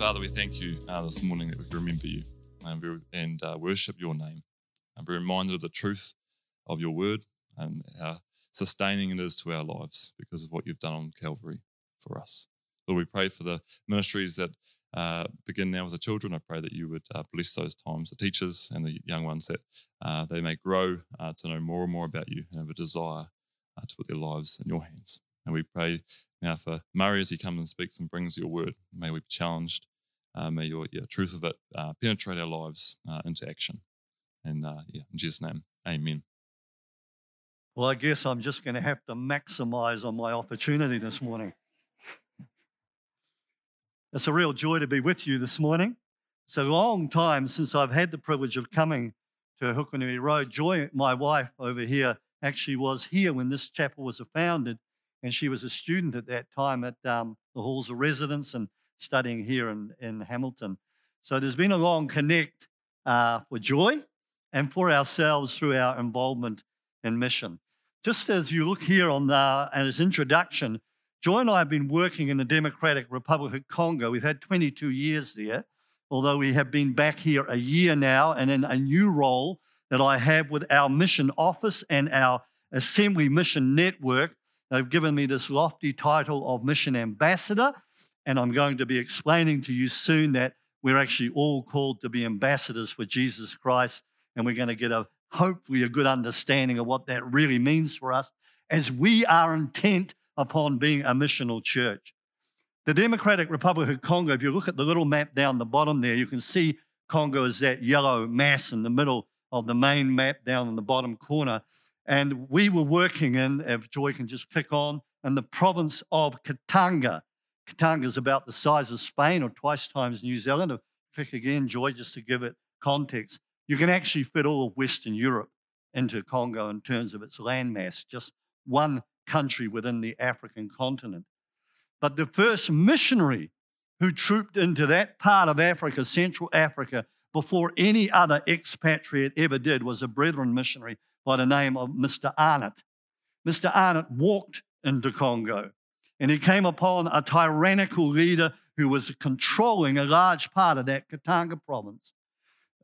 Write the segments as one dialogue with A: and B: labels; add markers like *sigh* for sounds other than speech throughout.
A: Father, we thank you uh, this morning that we can remember you and, and uh, worship your name and be reminded of the truth of your word and how sustaining it is to our lives because of what you've done on Calvary for us. Lord, we pray for the ministries that uh, begin now with the children. I pray that you would uh, bless those times, the teachers and the young ones, that uh, they may grow uh, to know more and more about you and have a desire uh, to put their lives in your hands. And we pray now for Murray as he comes and speaks and brings your word. May we be challenged. Uh, may your yeah, truth of it uh, penetrate our lives uh, into action. And uh, yeah, in Jesus' name, amen.
B: Well, I guess I'm just going to have to maximize on my opportunity this morning. It's a real joy to be with you this morning. It's a long time since I've had the privilege of coming to Hukanui Road. Joy, my wife over here, actually was here when this chapel was founded and she was a student at that time at um, the halls of residence and studying here in, in Hamilton. So there's been a long connect uh, for Joy and for ourselves through our involvement in mission. Just as you look here on the, and his introduction, Joy and I have been working in the Democratic Republic of Congo. We've had 22 years there, although we have been back here a year now and in a new role that I have with our mission office and our Assembly Mission Network They've given me this lofty title of mission ambassador, and I'm going to be explaining to you soon that we're actually all called to be ambassadors for Jesus Christ, and we're going to get a hopefully a good understanding of what that really means for us as we are intent upon being a missional church. The Democratic Republic of Congo, if you look at the little map down the bottom there, you can see Congo is that yellow mass in the middle of the main map down in the bottom corner. And we were working in, if Joy can just click on, in the province of Katanga. Katanga is about the size of Spain or twice times New Zealand. Click again, Joy, just to give it context. You can actually fit all of Western Europe into Congo in terms of its landmass, just one country within the African continent. But the first missionary who trooped into that part of Africa, Central Africa, before any other expatriate ever did was a Brethren missionary by the name of Mr. Arnot. Mr. Arnot walked into Congo and he came upon a tyrannical leader who was controlling a large part of that Katanga province.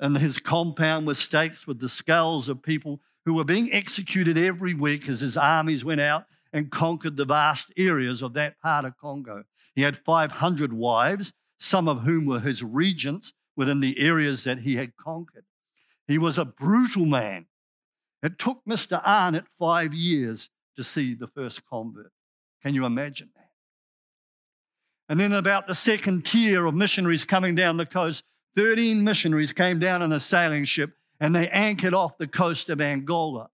B: And his compound was staked with the skulls of people who were being executed every week as his armies went out and conquered the vast areas of that part of Congo. He had 500 wives, some of whom were his regents within the areas that he had conquered. He was a brutal man it took Mr. Arnot five years to see the first convert. Can you imagine that? And then, about the second tier of missionaries coming down the coast, 13 missionaries came down in a sailing ship and they anchored off the coast of Angola.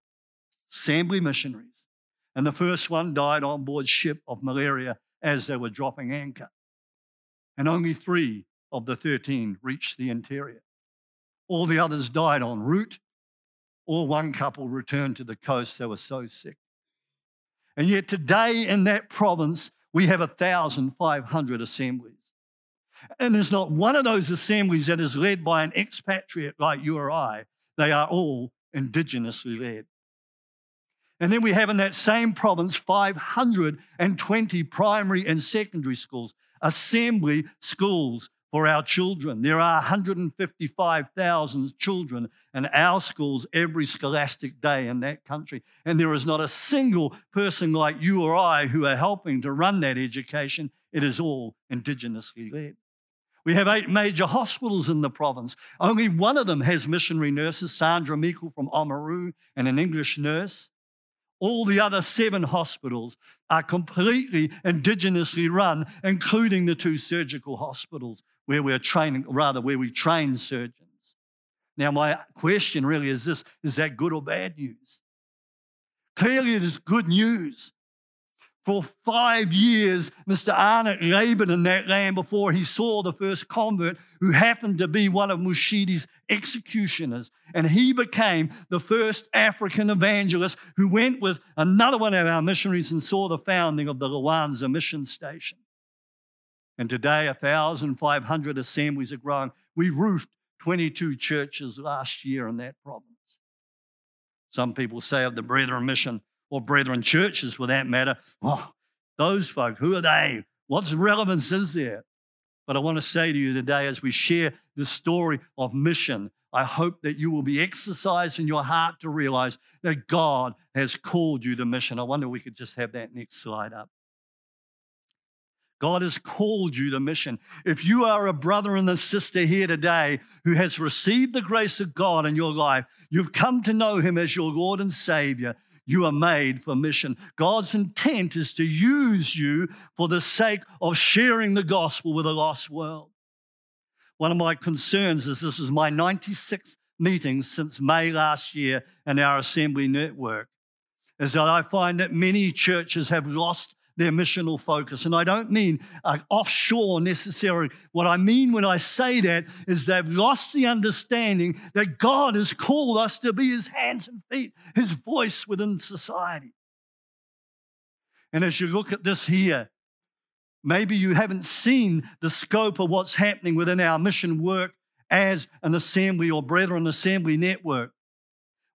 B: Assembly missionaries. And the first one died on board ship of malaria as they were dropping anchor. And only three of the 13 reached the interior. All the others died en route or one couple returned to the coast. They were so sick. And yet today in that province, we have 1,500 assemblies. And there's not one of those assemblies that is led by an expatriate like you or I. They are all indigenously led. And then we have in that same province 520 primary and secondary schools, assembly schools for our children. There are 155,000 children in our schools every scholastic day in that country. And there is not a single person like you or I who are helping to run that education. It is all indigenously led. We have eight major hospitals in the province. Only one of them has missionary nurses, Sandra Meikle from Oamaru, and an English nurse. All the other seven hospitals are completely indigenously run, including the two surgical hospitals where we're training, rather, where we train surgeons. Now, my question really is this is that good or bad news? Clearly, it is good news. For five years, Mr. Arnot labored in that land before he saw the first convert who happened to be one of Mushidi's executioners. And he became the first African evangelist who went with another one of our missionaries and saw the founding of the Luanza mission station. And today, 1,500 assemblies are growing. We roofed 22 churches last year in that province. Some people say of the Brethren Mission or Brethren churches for that matter, oh, those folk, who are they? What's relevance is there? But I want to say to you today, as we share the story of mission, I hope that you will be exercised in your heart to realize that God has called you to mission. I wonder if we could just have that next slide up. God has called you to mission. If you are a brother and a sister here today who has received the grace of God in your life, you've come to know Him as your Lord and Savior, you are made for mission. God's intent is to use you for the sake of sharing the gospel with a lost world. One of my concerns is this is my 96th meeting since May last year in our assembly network, is that I find that many churches have lost their missional focus. And I don't mean uh, offshore necessarily. What I mean when I say that is they've lost the understanding that God has called us to be his hands and feet, his voice within society. And as you look at this here, maybe you haven't seen the scope of what's happening within our mission work as an assembly or brethren assembly network.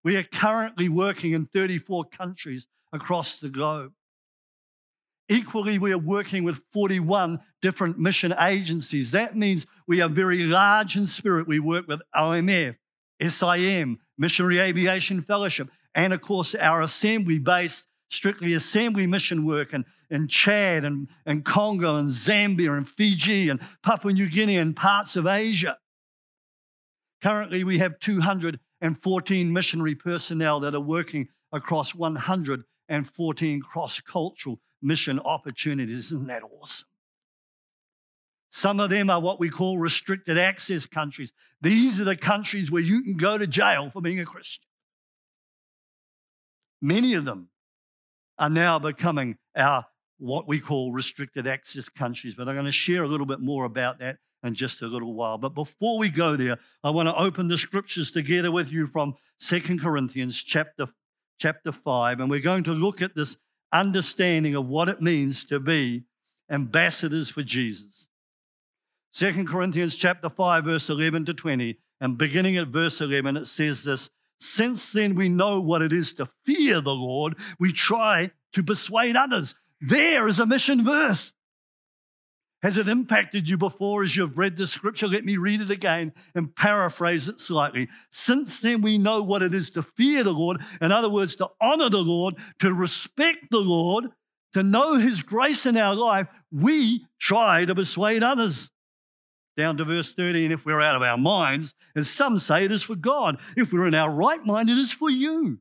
B: We are currently working in 34 countries across the globe. Equally, we are working with 41 different mission agencies. That means we are very large in spirit. We work with OMF, SIM, Missionary Aviation Fellowship, and of course, our assembly based, strictly assembly mission work in, in Chad and, and Congo and Zambia and Fiji and Papua New Guinea and parts of Asia. Currently, we have 214 missionary personnel that are working across 114 cross cultural mission opportunities. Isn't that awesome? Some of them are what we call restricted access countries. These are the countries where you can go to jail for being a Christian. Many of them are now becoming our what we call restricted access countries. But I'm going to share a little bit more about that in just a little while. But before we go there, I want to open the scriptures together with you from Second Corinthians chapter, chapter 5. And we're going to look at this understanding of what it means to be ambassadors for Jesus. Second Corinthians chapter 5 verse 11 to 20 and beginning at verse 11 it says this since then we know what it is to fear the Lord we try to persuade others there is a mission verse has it impacted you before as you've read the scripture? Let me read it again and paraphrase it slightly. Since then, we know what it is to fear the Lord. In other words, to honor the Lord, to respect the Lord, to know His grace in our life. We try to persuade others. Down to verse 13, if we're out of our minds, as some say, it is for God. If we're in our right mind, it is for you.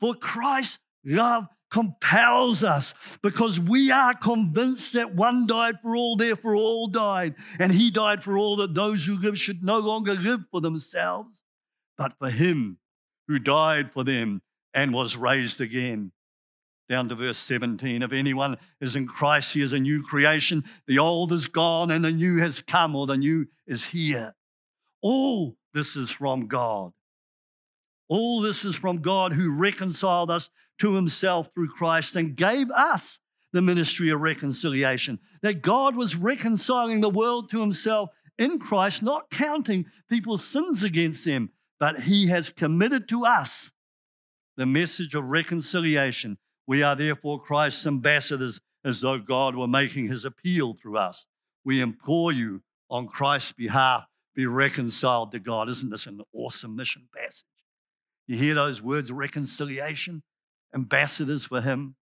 B: For Christ's loved compels us because we are convinced that one died for all, therefore all died. And he died for all that those who live should no longer live for themselves, but for him who died for them and was raised again. Down to verse 17. If anyone is in Christ, he is a new creation. The old is gone and the new has come, or the new is here. All this is from God. All this is from God who reconciled us to himself through Christ and gave us the ministry of reconciliation. That God was reconciling the world to himself in Christ, not counting people's sins against them, but he has committed to us the message of reconciliation. We are therefore Christ's ambassadors, as though God were making his appeal through us. We implore you on Christ's behalf, be reconciled to God. Isn't this an awesome mission passage? You hear those words, reconciliation? Ambassadors for him.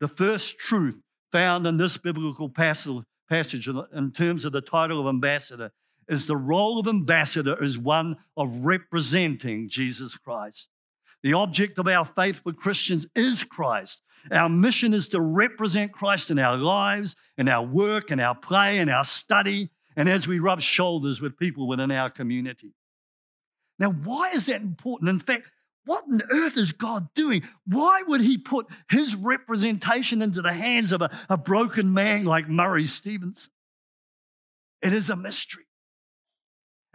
B: The first truth found in this biblical passage in terms of the title of ambassador is the role of ambassador is one of representing Jesus Christ. The object of our faith for Christians is Christ. Our mission is to represent Christ in our lives, in our work, in our play, in our study, and as we rub shoulders with people within our community. Now, why is that important? In fact, what on earth is God doing? Why would He put His representation into the hands of a, a broken man like Murray Stevenson? It is a mystery.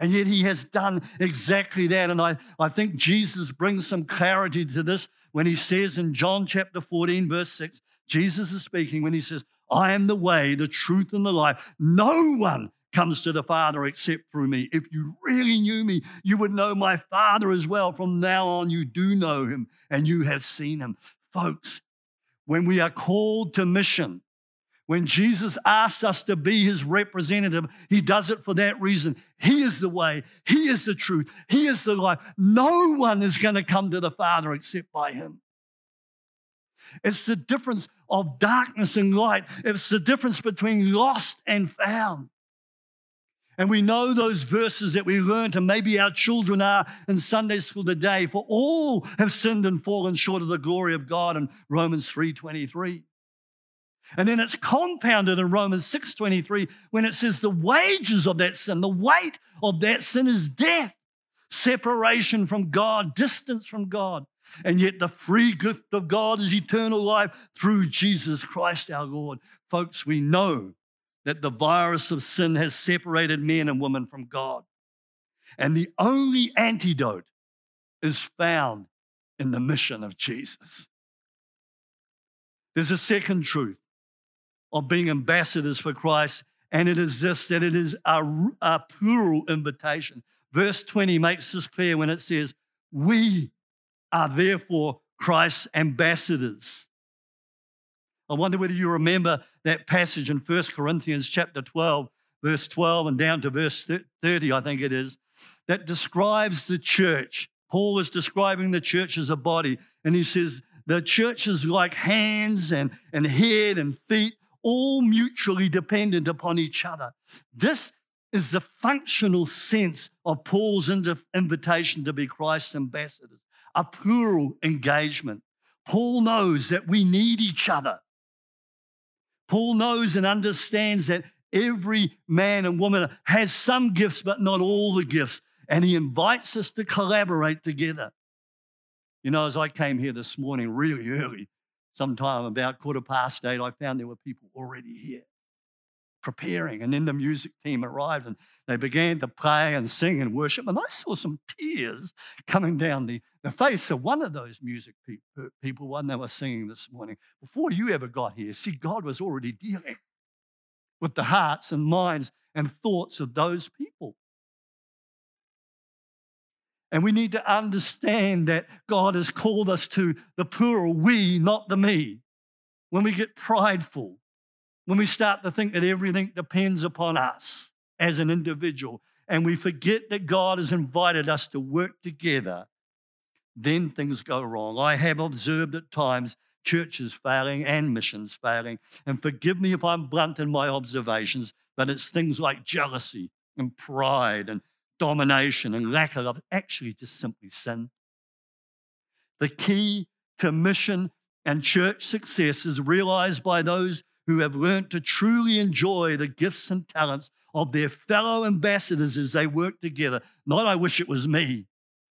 B: And yet he has done exactly that. And I, I think Jesus brings some clarity to this when he says in John chapter 14, verse 6, Jesus is speaking when he says, I am the way, the truth, and the life. No one comes to the Father except through me. If you really knew me, you would know my Father as well. From now on, you do know him and you have seen him. Folks, when we are called to mission, When Jesus asks us to be his representative, he does it for that reason. He is the way, he is the truth, he is the life. No one is going to come to the Father except by him. It's the difference of darkness and light, it's the difference between lost and found. And we know those verses that we learned, and maybe our children are in Sunday school today, for all have sinned and fallen short of the glory of God in Romans 3:23. And then it's compounded in Romans 6:23 when it says the wages of that sin, the weight of that sin is death, separation from God, distance from God. And yet the free gift of God is eternal life through Jesus Christ our Lord. Folks, we know that the virus of sin has separated men and women from God. And the only antidote is found in the mission of Jesus. There's a second truth of being ambassadors for Christ, and it is this that it is a, a plural invitation. Verse 20 makes this clear when it says, We are therefore Christ's ambassadors. I wonder whether you remember that passage in 1 Corinthians chapter 12, verse 12 and down to verse 30, I think it is, that describes the church. Paul is describing the church as a body, and he says the church is like hands and, and head and feet all mutually dependent upon each other. This is the functional sense of Paul's invitation to be Christ's ambassadors, a plural engagement. Paul knows that we need each other. Paul knows and understands that every man and woman has some gifts, but not all the gifts. And he invites us to collaborate together. You know, as I came here this morning really early, sometime about quarter past eight, I found there were people already here preparing. And then the music team arrived and they began to play and sing and worship. And I saw some tears coming down the, the face of one of those music pe- people when they were singing this morning. Before you ever got here, see, God was already dealing with the hearts and minds and thoughts of those people. And we need to understand that God has called us to the plural, we, not the me. When we get prideful, when we start to think that everything depends upon us as an individual, and we forget that God has invited us to work together, then things go wrong. I have observed at times churches failing and missions failing. And forgive me if I'm blunt in my observations, but it's things like jealousy and pride and domination and lack of love, actually just simply sin. The key to mission and church success is realized by those who have learned to truly enjoy the gifts and talents of their fellow ambassadors as they work together. Not, I wish it was me,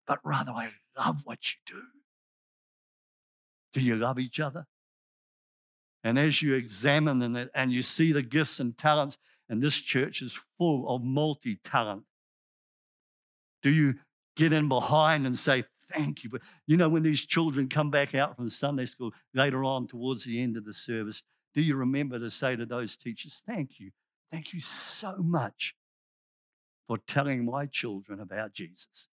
B: but rather, I love what you do. Do you love each other? And as you examine and, and you see the gifts and talents, and this church is full of multi talent, do you get in behind and say, Thank you? But you know, when these children come back out from Sunday school later on towards the end of the service, do you remember to say to those teachers, Thank you. Thank you so much for telling my children about Jesus?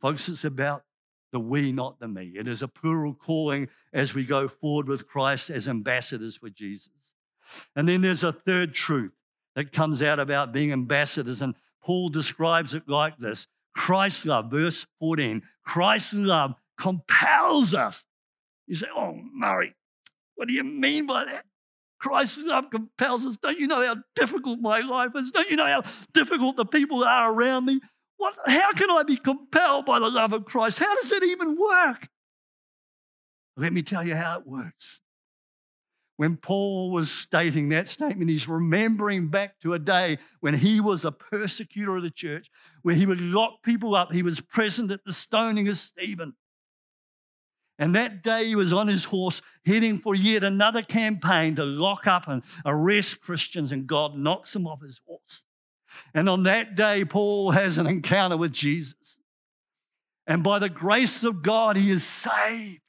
B: Folks, it's about the we, not the me. It is a plural calling as we go forward with Christ as ambassadors for Jesus. And then there's a third truth that comes out about being ambassadors. And Paul describes it like this Christ's love, verse 14, Christ's love compels us. You say, Oh, Murray, what do you mean by that? Christ's love compels us. Don't you know how difficult my life is? Don't you know how difficult the people are around me? What, how can I be compelled by the love of Christ? How does it even work? Let me tell you how it works when Paul was stating that statement, he's remembering back to a day when he was a persecutor of the church, where he would lock people up. He was present at the stoning of Stephen. And that day he was on his horse heading for yet another campaign to lock up and arrest Christians, and God knocks him off his horse. And on that day, Paul has an encounter with Jesus. And by the grace of God, he is saved.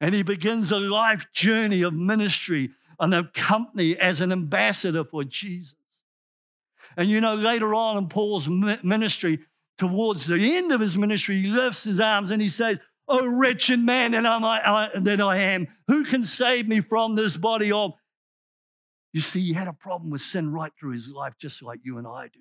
B: And he begins a life journey of ministry and a company as an ambassador for Jesus. And you know, later on in Paul's ministry, towards the end of his ministry, he lifts his arms and he says, Oh, wretched man that, am I, I, that I am, who can save me from this body of? You see, he had a problem with sin right through his life, just like you and I do.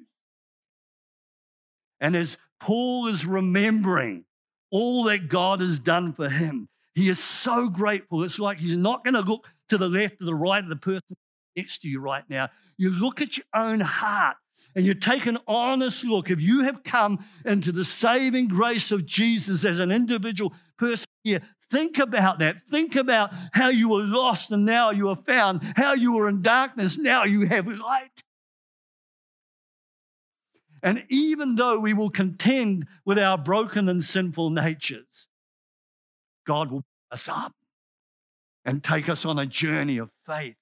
B: And as Paul is remembering all that God has done for him, he is so grateful. It's like he's not going to look to the left or the right of the person next to you right now. You look at your own heart and you take an honest look. If you have come into the saving grace of Jesus as an individual person here, think about that. Think about how you were lost and now you are found, how you were in darkness, now you have light. And even though we will contend with our broken and sinful natures, God will pick us up and take us on a journey of faith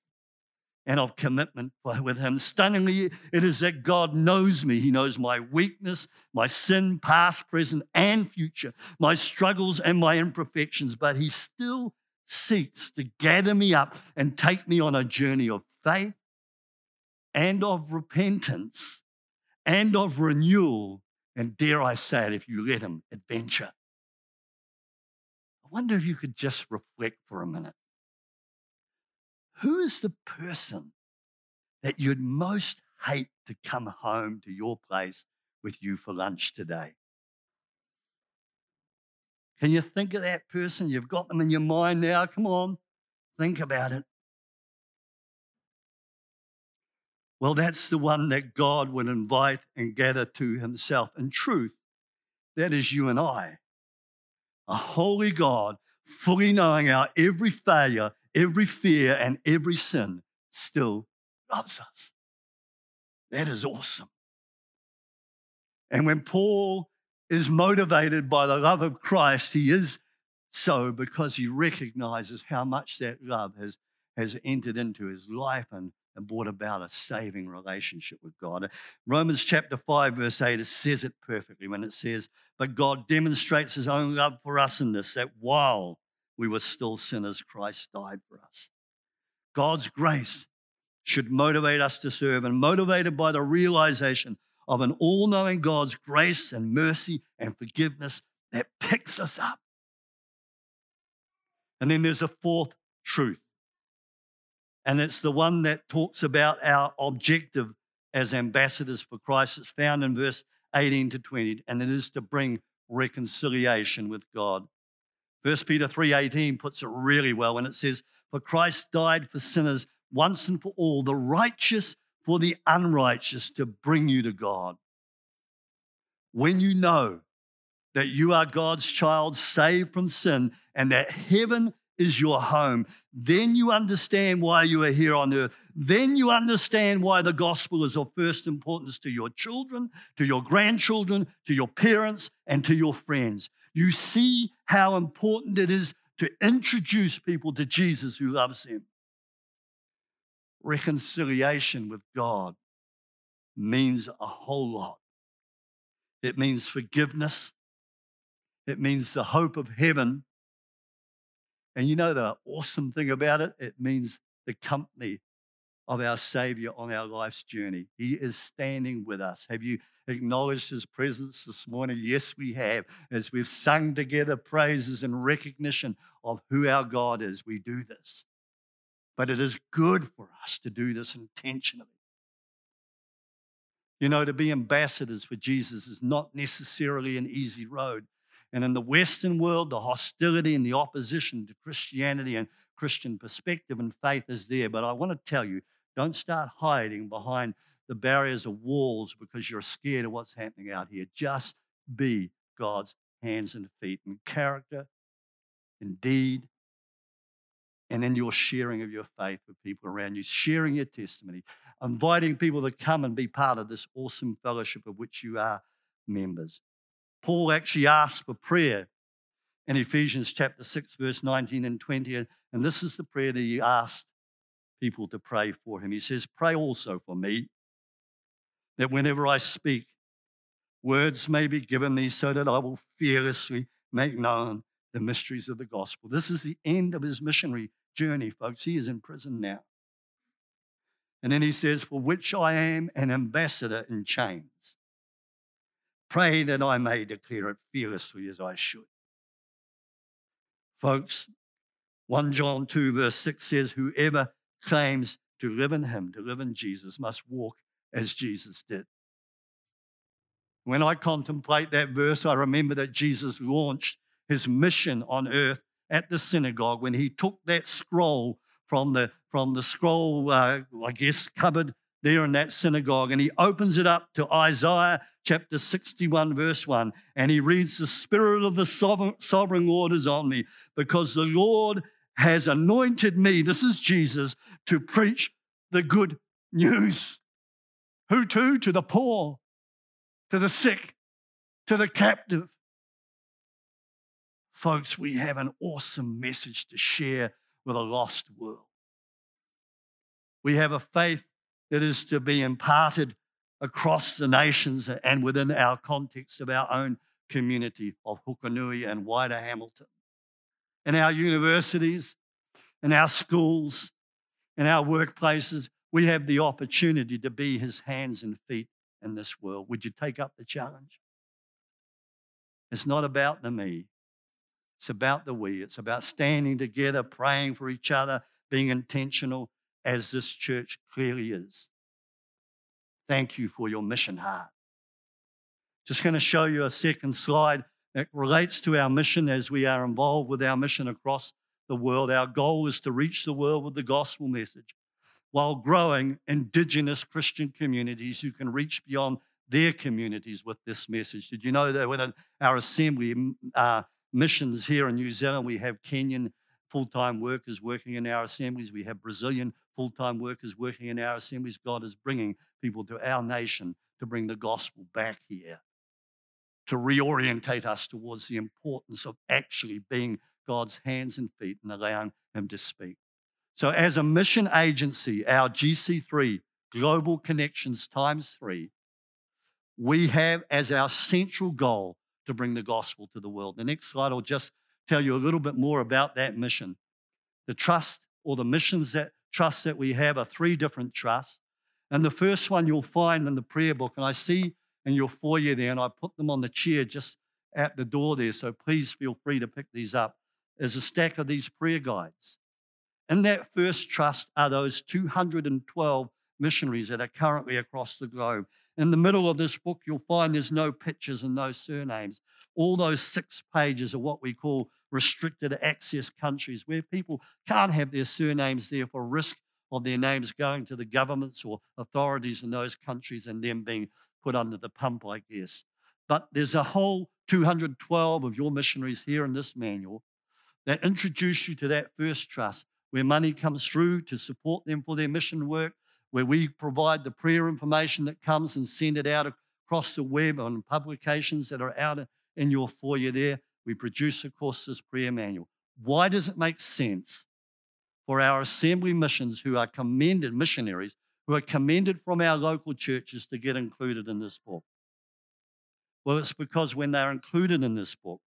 B: and of commitment *laughs* with Him. Stunningly, it is that God knows me. He knows my weakness, my sin, past, present, and future, my struggles and my imperfections, but He still seeks to gather me up and take me on a journey of faith and of repentance and of renewal, and dare I say it, if you let Him, adventure. I wonder if you could just reflect for a minute. Who is the person that you'd most hate to come home to your place with you for lunch today? Can you think of that person? You've got them in your mind now. Come on, think about it. Well, that's the one that God would invite and gather to himself. In truth, that is you and I. A holy God, fully knowing our every failure every fear and every sin still loves us. That is awesome. And when Paul is motivated by the love of Christ, he is so because he recognizes how much that love has, has entered into his life and, and brought about a saving relationship with God. Romans chapter 5, verse 8, it says it perfectly when it says, But God demonstrates his own love for us in this, that while we were still sinners, Christ died for us. God's grace should motivate us to serve, and motivated by the realization of an all knowing God's grace and mercy and forgiveness that picks us up. And then there's a fourth truth, and it's the one that talks about our objective as ambassadors for Christ. It's found in verse 18 to 20, and it is to bring reconciliation with God. 1 Peter 3:18 puts it really well when it says, "For Christ died for sinners once and for all, the righteous for the unrighteous to bring you to God." When you know that you are God's child saved from sin and that heaven is your home, then you understand why you are here on earth. Then you understand why the gospel is of first importance to your children, to your grandchildren, to your parents, and to your friends you see how important it is to introduce people to Jesus who loves him. Reconciliation with God means a whole lot. It means forgiveness. It means the hope of heaven. And you know the awesome thing about it? It means the company of our Savior on our life's journey. He is standing with us. Have you acknowledged his presence this morning? Yes, we have. As we've sung together praises and recognition of who our God is, we do this. But it is good for us to do this intentionally. You know, to be ambassadors for Jesus is not necessarily an easy road. And in the Western world, the hostility and the opposition to Christianity and Christian perspective and faith is there. But I want to tell you, don't start hiding behind the barriers of walls because you're scared of what's happening out here. Just be God's hands and feet in character, in deed, and in your sharing of your faith with people around you, sharing your testimony, inviting people to come and be part of this awesome fellowship of which you are members. Paul actually asks for prayer in Ephesians chapter 6, verse 19 and 20, and this is the prayer that he asked people to pray for him. He says, Pray also for me that whenever I speak, words may be given me so that I will fearlessly make known the mysteries of the gospel. This is the end of his missionary journey, folks. He is in prison now. And then he says, For which I am an ambassador in chains. Pray that I may declare it fearlessly as I should. Folks, 1 John 2, verse 6 says, Whoever claims to live in him, to live in Jesus, must walk as Jesus did. When I contemplate that verse, I remember that Jesus launched his mission on earth at the synagogue when he took that scroll from the, from the scroll, uh, I guess, cupboard there in that synagogue, and he opens it up to Isaiah chapter 61, verse 1, and he reads, The Spirit of the sovereign, sovereign Lord is on me, because the Lord has anointed me, this is Jesus, to preach the good news. Who to? To the poor, to the sick, to the captive. Folks, we have an awesome message to share with a lost world. We have a faith that is to be imparted across the nations and within our context of our own community of Hukanui and wider Hamilton. In our universities, in our schools, in our workplaces, we have the opportunity to be his hands and feet in this world. Would you take up the challenge? It's not about the me, it's about the we. It's about standing together, praying for each other, being intentional, as this church clearly is. Thank you for your mission heart. Just going to show you a second slide that relates to our mission as we are involved with our mission across the world. Our goal is to reach the world with the gospel message while growing indigenous Christian communities who can reach beyond their communities with this message. Did you know that within our assembly uh, missions here in New Zealand, we have Kenyan full time workers working in our assemblies, we have Brazilian full time workers working in our assemblies. God is bringing people to our nation to bring the gospel back here, to reorientate us towards the importance of actually being God's hands and feet and allowing Him to speak. So, as a mission agency, our GC3, Global Connections times three, we have as our central goal to bring the gospel to the world. The next slide will just tell you a little bit more about that mission. The trust or the missions that trusts that we have are three different trusts. And the first one you'll find in the prayer book, and I see in your foyer there, and I put them on the chair just at the door there, so please feel free to pick these up, is a stack of these prayer guides. In that first trust are those 212 missionaries that are currently across the globe. In the middle of this book, you'll find there's no pictures and no surnames. All those six pages are what we call restricted access countries where people can't have their surnames there for risk of their names going to the governments or authorities in those countries and them being put under the pump, I guess. But there's a whole 212 of your missionaries here in this manual that introduce you to that first trust where money comes through to support them for their mission work, where we provide the prayer information that comes and send it out across the web on publications that are out in your foyer there. We produce, of course, this prayer manual. Why does it make sense for our assembly missions who are commended, missionaries, who are commended from our local churches to get included in this book? Well, it's because when they're included in this book,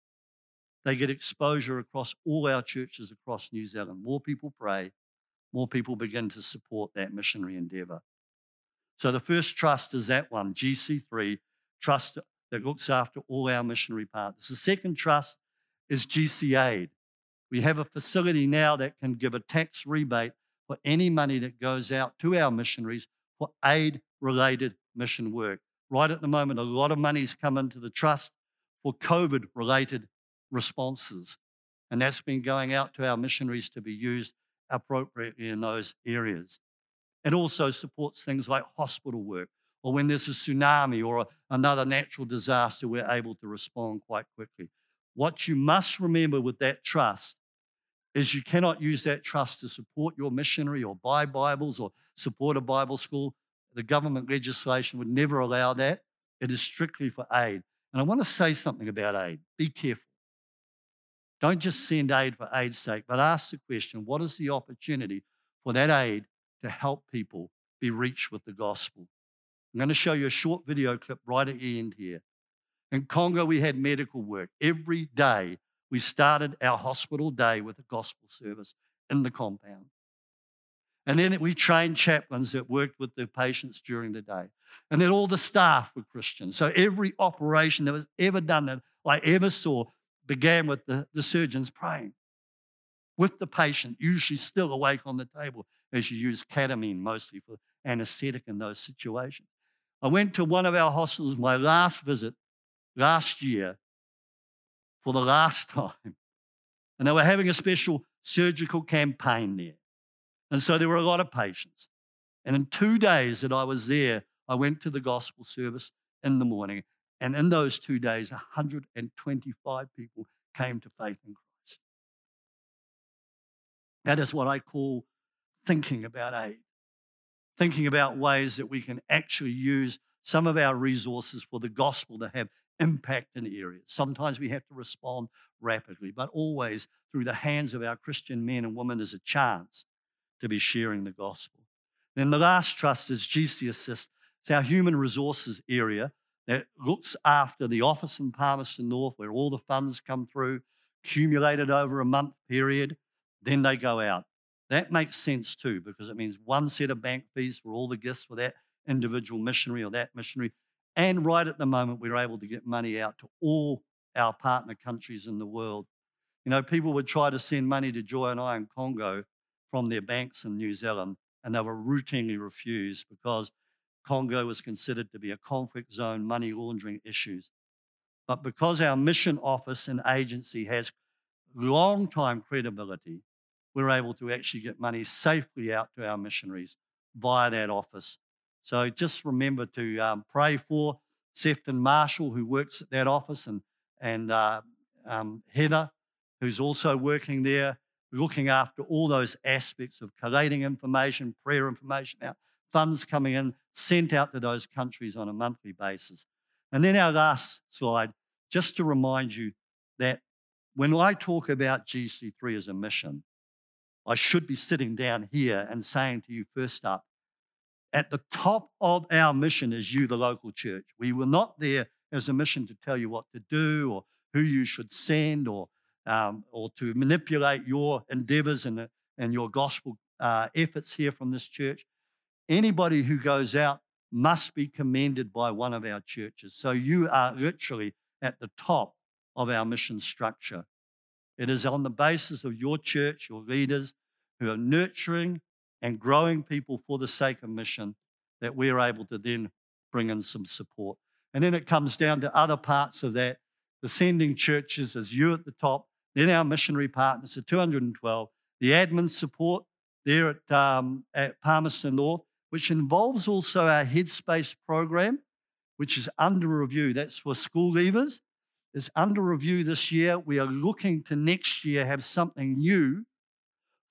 B: they get exposure across all our churches across New Zealand. More people pray, more people begin to support that missionary endeavor. So the first trust is that one, GC3, trust that looks after all our missionary partners. The second trust is GC Aid. We have a facility now that can give a tax rebate for any money that goes out to our missionaries for aid related mission work. Right at the moment, a lot of money's come into the trust for COVID related responses. And that's been going out to our missionaries to be used appropriately in those areas. It also supports things like hospital work, or when there's a tsunami or a, another natural disaster, we're able to respond quite quickly. What you must remember with that trust is you cannot use that trust to support your missionary or buy Bibles or support a Bible school. The government legislation would never allow that. It is strictly for aid. And I want to say something about aid. Be careful. Don't just send aid for aid's sake, but ask the question what is the opportunity for that aid to help people be reached with the gospel? I'm going to show you a short video clip right at the end here. In Congo, we had medical work. Every day, we started our hospital day with a gospel service in the compound. And then we trained chaplains that worked with the patients during the day. And then all the staff were Christians. So every operation that was ever done that I ever saw began with the, the surgeons praying. with the patient, usually still awake on the table, as you use ketamine mostly for anesthetic in those situations. I went to one of our hospitals, my last visit last year, for the last *laughs* time. And they were having a special surgical campaign there. And so there were a lot of patients. And in two days that I was there, I went to the gospel service in the morning. And in those two days, 125 people came to faith in Christ. That is what I call thinking about aid, thinking about ways that we can actually use some of our resources for the gospel to have impact in areas. Sometimes we have to respond rapidly, but always through the hands of our Christian men and women as a chance to be sharing the gospel. Then the last trust is GC Assist. It's our human resources area that looks after the office in Palmerston North where all the funds come through, accumulated over a month period, then they go out. That makes sense too because it means one set of bank fees for all the gifts for that individual missionary or that missionary. And right at the moment, we're able to get money out to all our partner countries in the world. You know, people would try to send money to Joy and I in Congo from their banks in New Zealand, and they were routinely refused because Congo was considered to be a conflict zone, money laundering issues. But because our mission office and agency has long time credibility, we're able to actually get money safely out to our missionaries via that office. So just remember to um, pray for Sefton Marshall, who works at that office, and, and uh, um, Heather, who's also working there, looking after all those aspects of collating information, prayer information out, funds coming in, sent out to those countries on a monthly basis. And then our last slide, just to remind you that when I talk about GC3 as a mission, I should be sitting down here and saying to you, first up, at the top of our mission is you, the local church. We were not there as a mission to tell you what to do or who you should send or um, or to manipulate your endeavors and, and your gospel uh, efforts here from this church. Anybody who goes out must be commended by one of our churches. So you are literally at the top of our mission structure. It is on the basis of your church, your leaders, who are nurturing and growing people for the sake of mission that we're able to then bring in some support. And then it comes down to other parts of that. The sending churches as you at the top, then our missionary partners, the 212, the admin support there at, um, at Palmerston North, which involves also our Headspace program, which is under review. That's for school leavers. It's under review this year. We are looking to next year have something new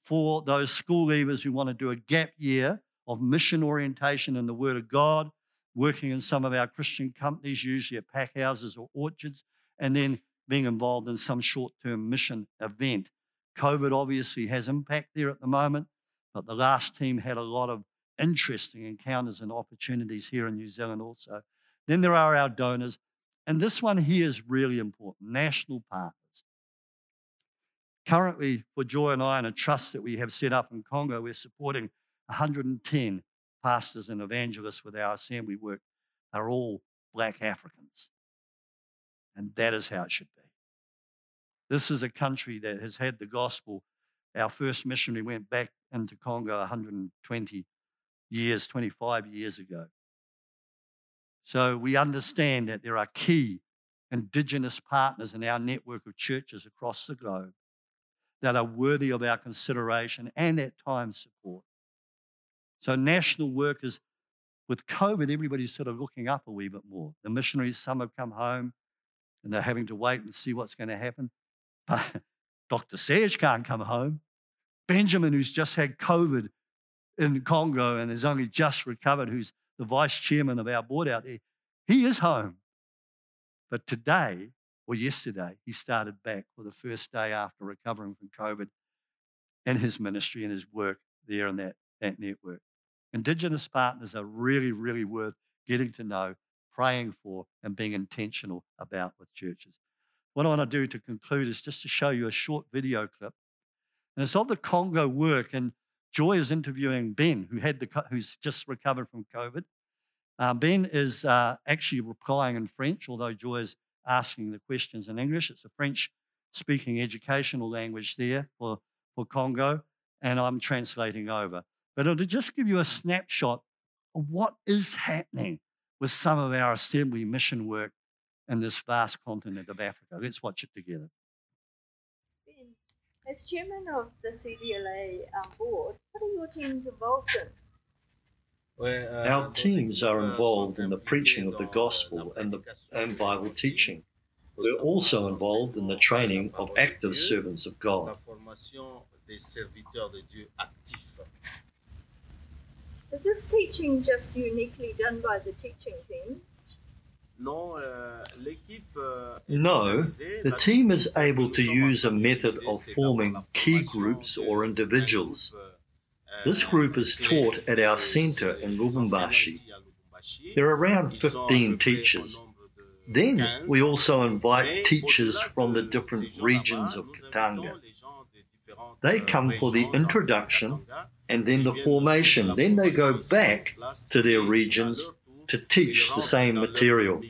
B: for those school leavers who want to do a gap year of mission orientation in the Word of God, working in some of our Christian companies, usually at pack houses or orchards, and then being involved in some short term mission event. COVID obviously has impact there at the moment, but the last team had a lot of interesting encounters and opportunities here in New Zealand also. Then there are our donors, and this one here is really important national partners. Currently, for Joy and I and a trust that we have set up in Congo, we're supporting 110 pastors and evangelists with our assembly work. Are all black Africans. And that is how it should be. This is a country that has had the gospel. Our first missionary went back into Congo 120 years, 25 years ago. So we understand that there are key indigenous partners in our network of churches across the globe that are worthy of our consideration and at times support. So, national workers, with COVID, everybody's sort of looking up a wee bit more. The missionaries, some have come home, and they're having to wait and see what's going to happen. *laughs* But Dr. Serge can't come home. Benjamin, who's just had COVID in Congo and has only just recovered, who's the vice chairman of our board out there, he is home. But today, or yesterday, he started back for the first day after recovering from COVID and his ministry and his work there in that, that network. Indigenous partners are really, really worth getting to know praying for, and being intentional about with churches. What I want to do to conclude is just to show you a short video clip. And it's of the Congo work. And Joy is interviewing Ben, who had the, who's just recovered from COVID. Uh, ben is uh, actually replying in French, although Joy is asking the questions in English. It's a French speaking educational language there for, for Congo, and I'm translating over. But it'll just give you a snapshot of what is happening with some of our assembly mission work in this vast continent of Africa. Let's watch it together.
C: Ben, as chairman of the CDLA um, board, what are your teams involved in?
B: Our teams are involved in the preaching of the gospel and, the, and Bible teaching. We're also involved in the training of active servants of God.
C: Is this teaching just uniquely done by the teaching teams?
B: No, the team is able to use a method of forming key groups or individuals. This group is taught at our centre in Lubumbashi. There are around 15 teachers. Then we also invite teachers from the different regions of Katanga. They come for the introduction and then the formation. Then they go back to their regions to teach the same material.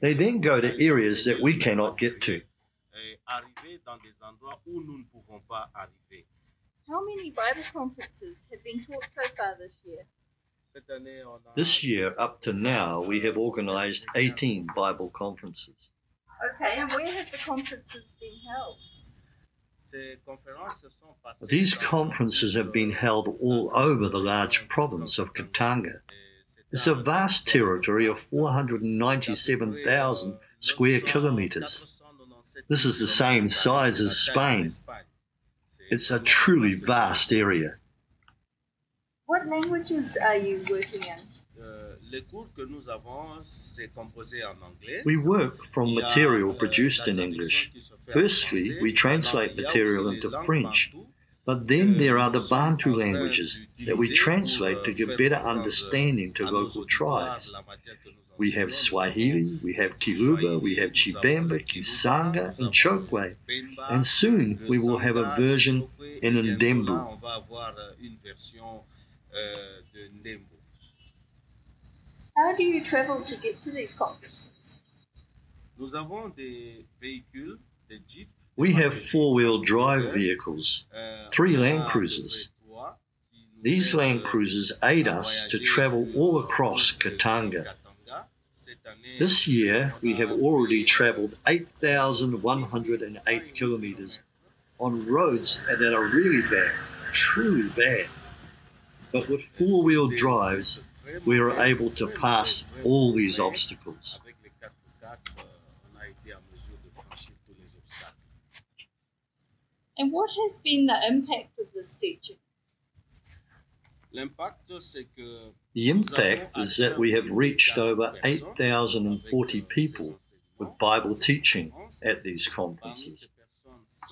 B: They then go to areas that we cannot get to.
C: How many Bible conferences have been taught so far this year?
B: This year, up to now, we have organized 18 Bible conferences.
C: Okay, and where have the conferences been held?
B: These conferences have been held all over the large province of Katanga. It's a vast territory of 497,000 square kilometers. This is the same size as Spain. It's a truly vast area.
C: What languages are you working in?
B: We work from material produced in English. Firstly, we translate material into French, but then there are the Bantu languages that we translate to give better understanding to local tribes. We have Swahili, we have Kiluba, we have Chibemba, Kisanga, and Chokwe. And soon we will have a version in Ndembu.
C: How do you travel to get to these conferences?
B: We have four wheel drive vehicles, three Land Cruisers. These Land Cruisers aid us to travel all across Katanga. This year, we have already traveled 8,108 kilometers on roads that are really bad, truly bad. But with four wheel drives, we are able to pass all these obstacles.
C: And what has been the impact of this teaching?
B: The impact is that we have reached over 8,040 people with Bible teaching at these conferences.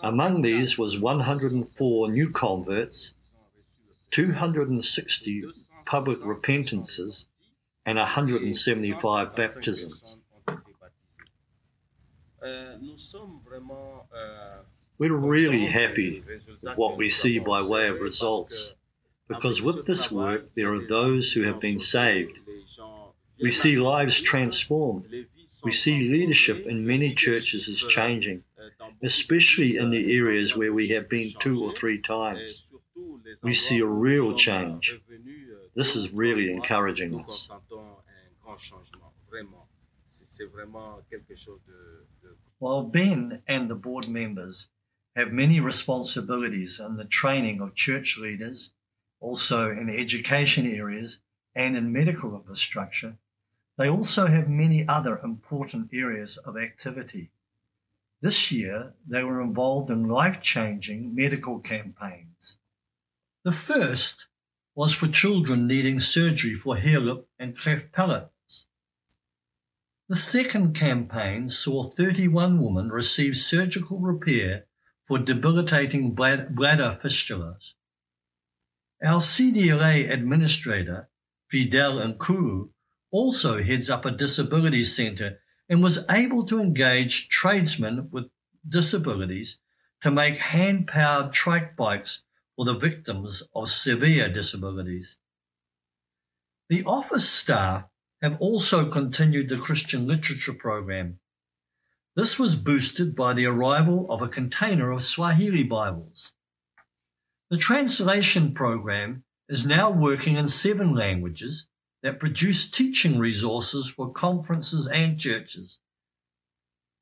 B: Among these was 104 new converts, 260 public repentances, and 175 baptisms. Uh, We're really happy with what we see by way of results because with this work, there are those who have been saved. We see lives transformed. We see leadership in many churches is changing, especially in the areas where we have been two or three times. We see a real change. This is really encouraging us. While Ben and the board members have many responsibilities in the training of church leaders, also in education areas and in medical infrastructure, they also have many other important areas of activity. This year, they were involved in life changing medical campaigns. The first was for children needing surgery for hare lip and cleft palates. The second campaign saw 31 women receive surgical repair for debilitating bladder fistulas. Our CDLA administrator, Fidel Nkulu, also heads up a disability centre and was able to engage tradesmen with disabilities to make hand powered trike bikes for the victims of severe disabilities. The office staff have also continued the Christian literature program. This was boosted by the arrival of a container of Swahili Bibles. The translation program is now working in seven languages that produce teaching resources for conferences and churches.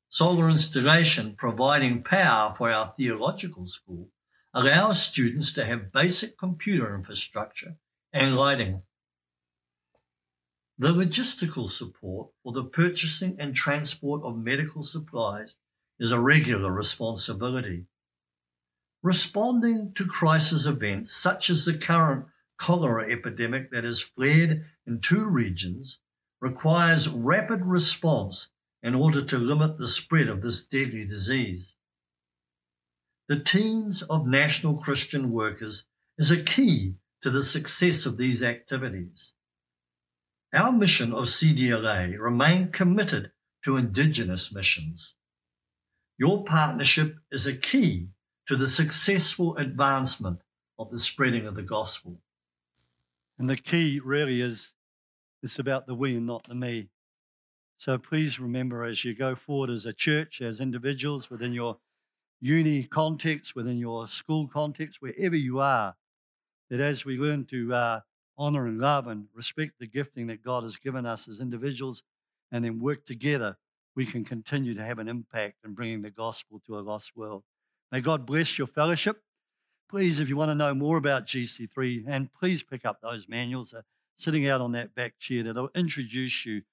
B: Solar installation providing power for our theological school allows students to have basic computer infrastructure and lighting. The logistical support for the purchasing and transport of medical supplies is a regular responsibility. Responding to crisis events such as the current cholera epidemic that has flared in two regions requires rapid response in order to limit the spread of this deadly disease. The teams of national Christian workers is a key to the success of these activities. Our mission of CDLA remain committed to Indigenous missions. Your partnership is a key to the successful advancement of the spreading of the gospel. And the key really is it's about the we and not the me. So please remember as you go forward as a church, as individuals within your uni context, within your school context, wherever you are, that as we learn to uh, honor and love and respect the gifting that God has given us as individuals and then work together, we can continue to have an impact in bringing the gospel to a lost world. May God bless your fellowship. Please, if you want to know more about GC3, and please pick up those manuals that are sitting out on that back chair that'll introduce you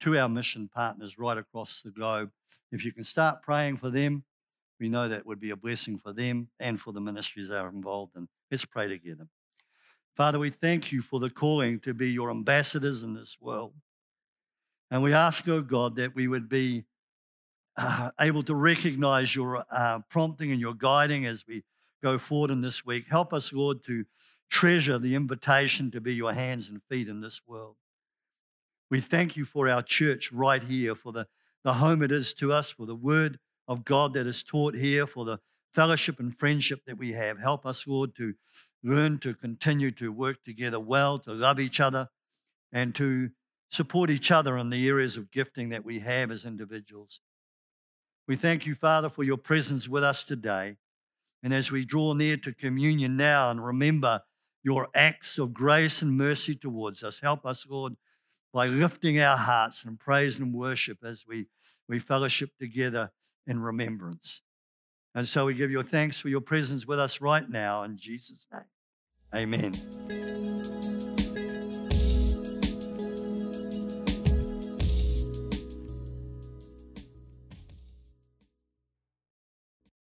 B: to our mission partners right across the globe. If you can start praying for them, we know that would be a blessing for them and for the ministries they are involved in. Let's pray together. Father, we thank you for the calling to be your ambassadors in this world. And we ask, oh God, that we would be uh, able to recognize your uh, prompting and your guiding as we go forward in this week. Help us, Lord, to treasure the invitation to be your hands and feet in this world. We thank you for our church right here, for the, the home it is to us, for the word of God that is taught here, for the fellowship and friendship that we have. Help us, Lord, to learn to continue to work together well, to love each other, and to support each other in the areas of gifting that we have as individuals. We thank you, Father, for your presence with us today. And as we draw near to communion now and remember your acts of grace and mercy towards us, help us, Lord, by lifting our hearts in praise and worship as we, we fellowship together in remembrance. And so we give you thanks for your presence with us right now in Jesus' name. Amen.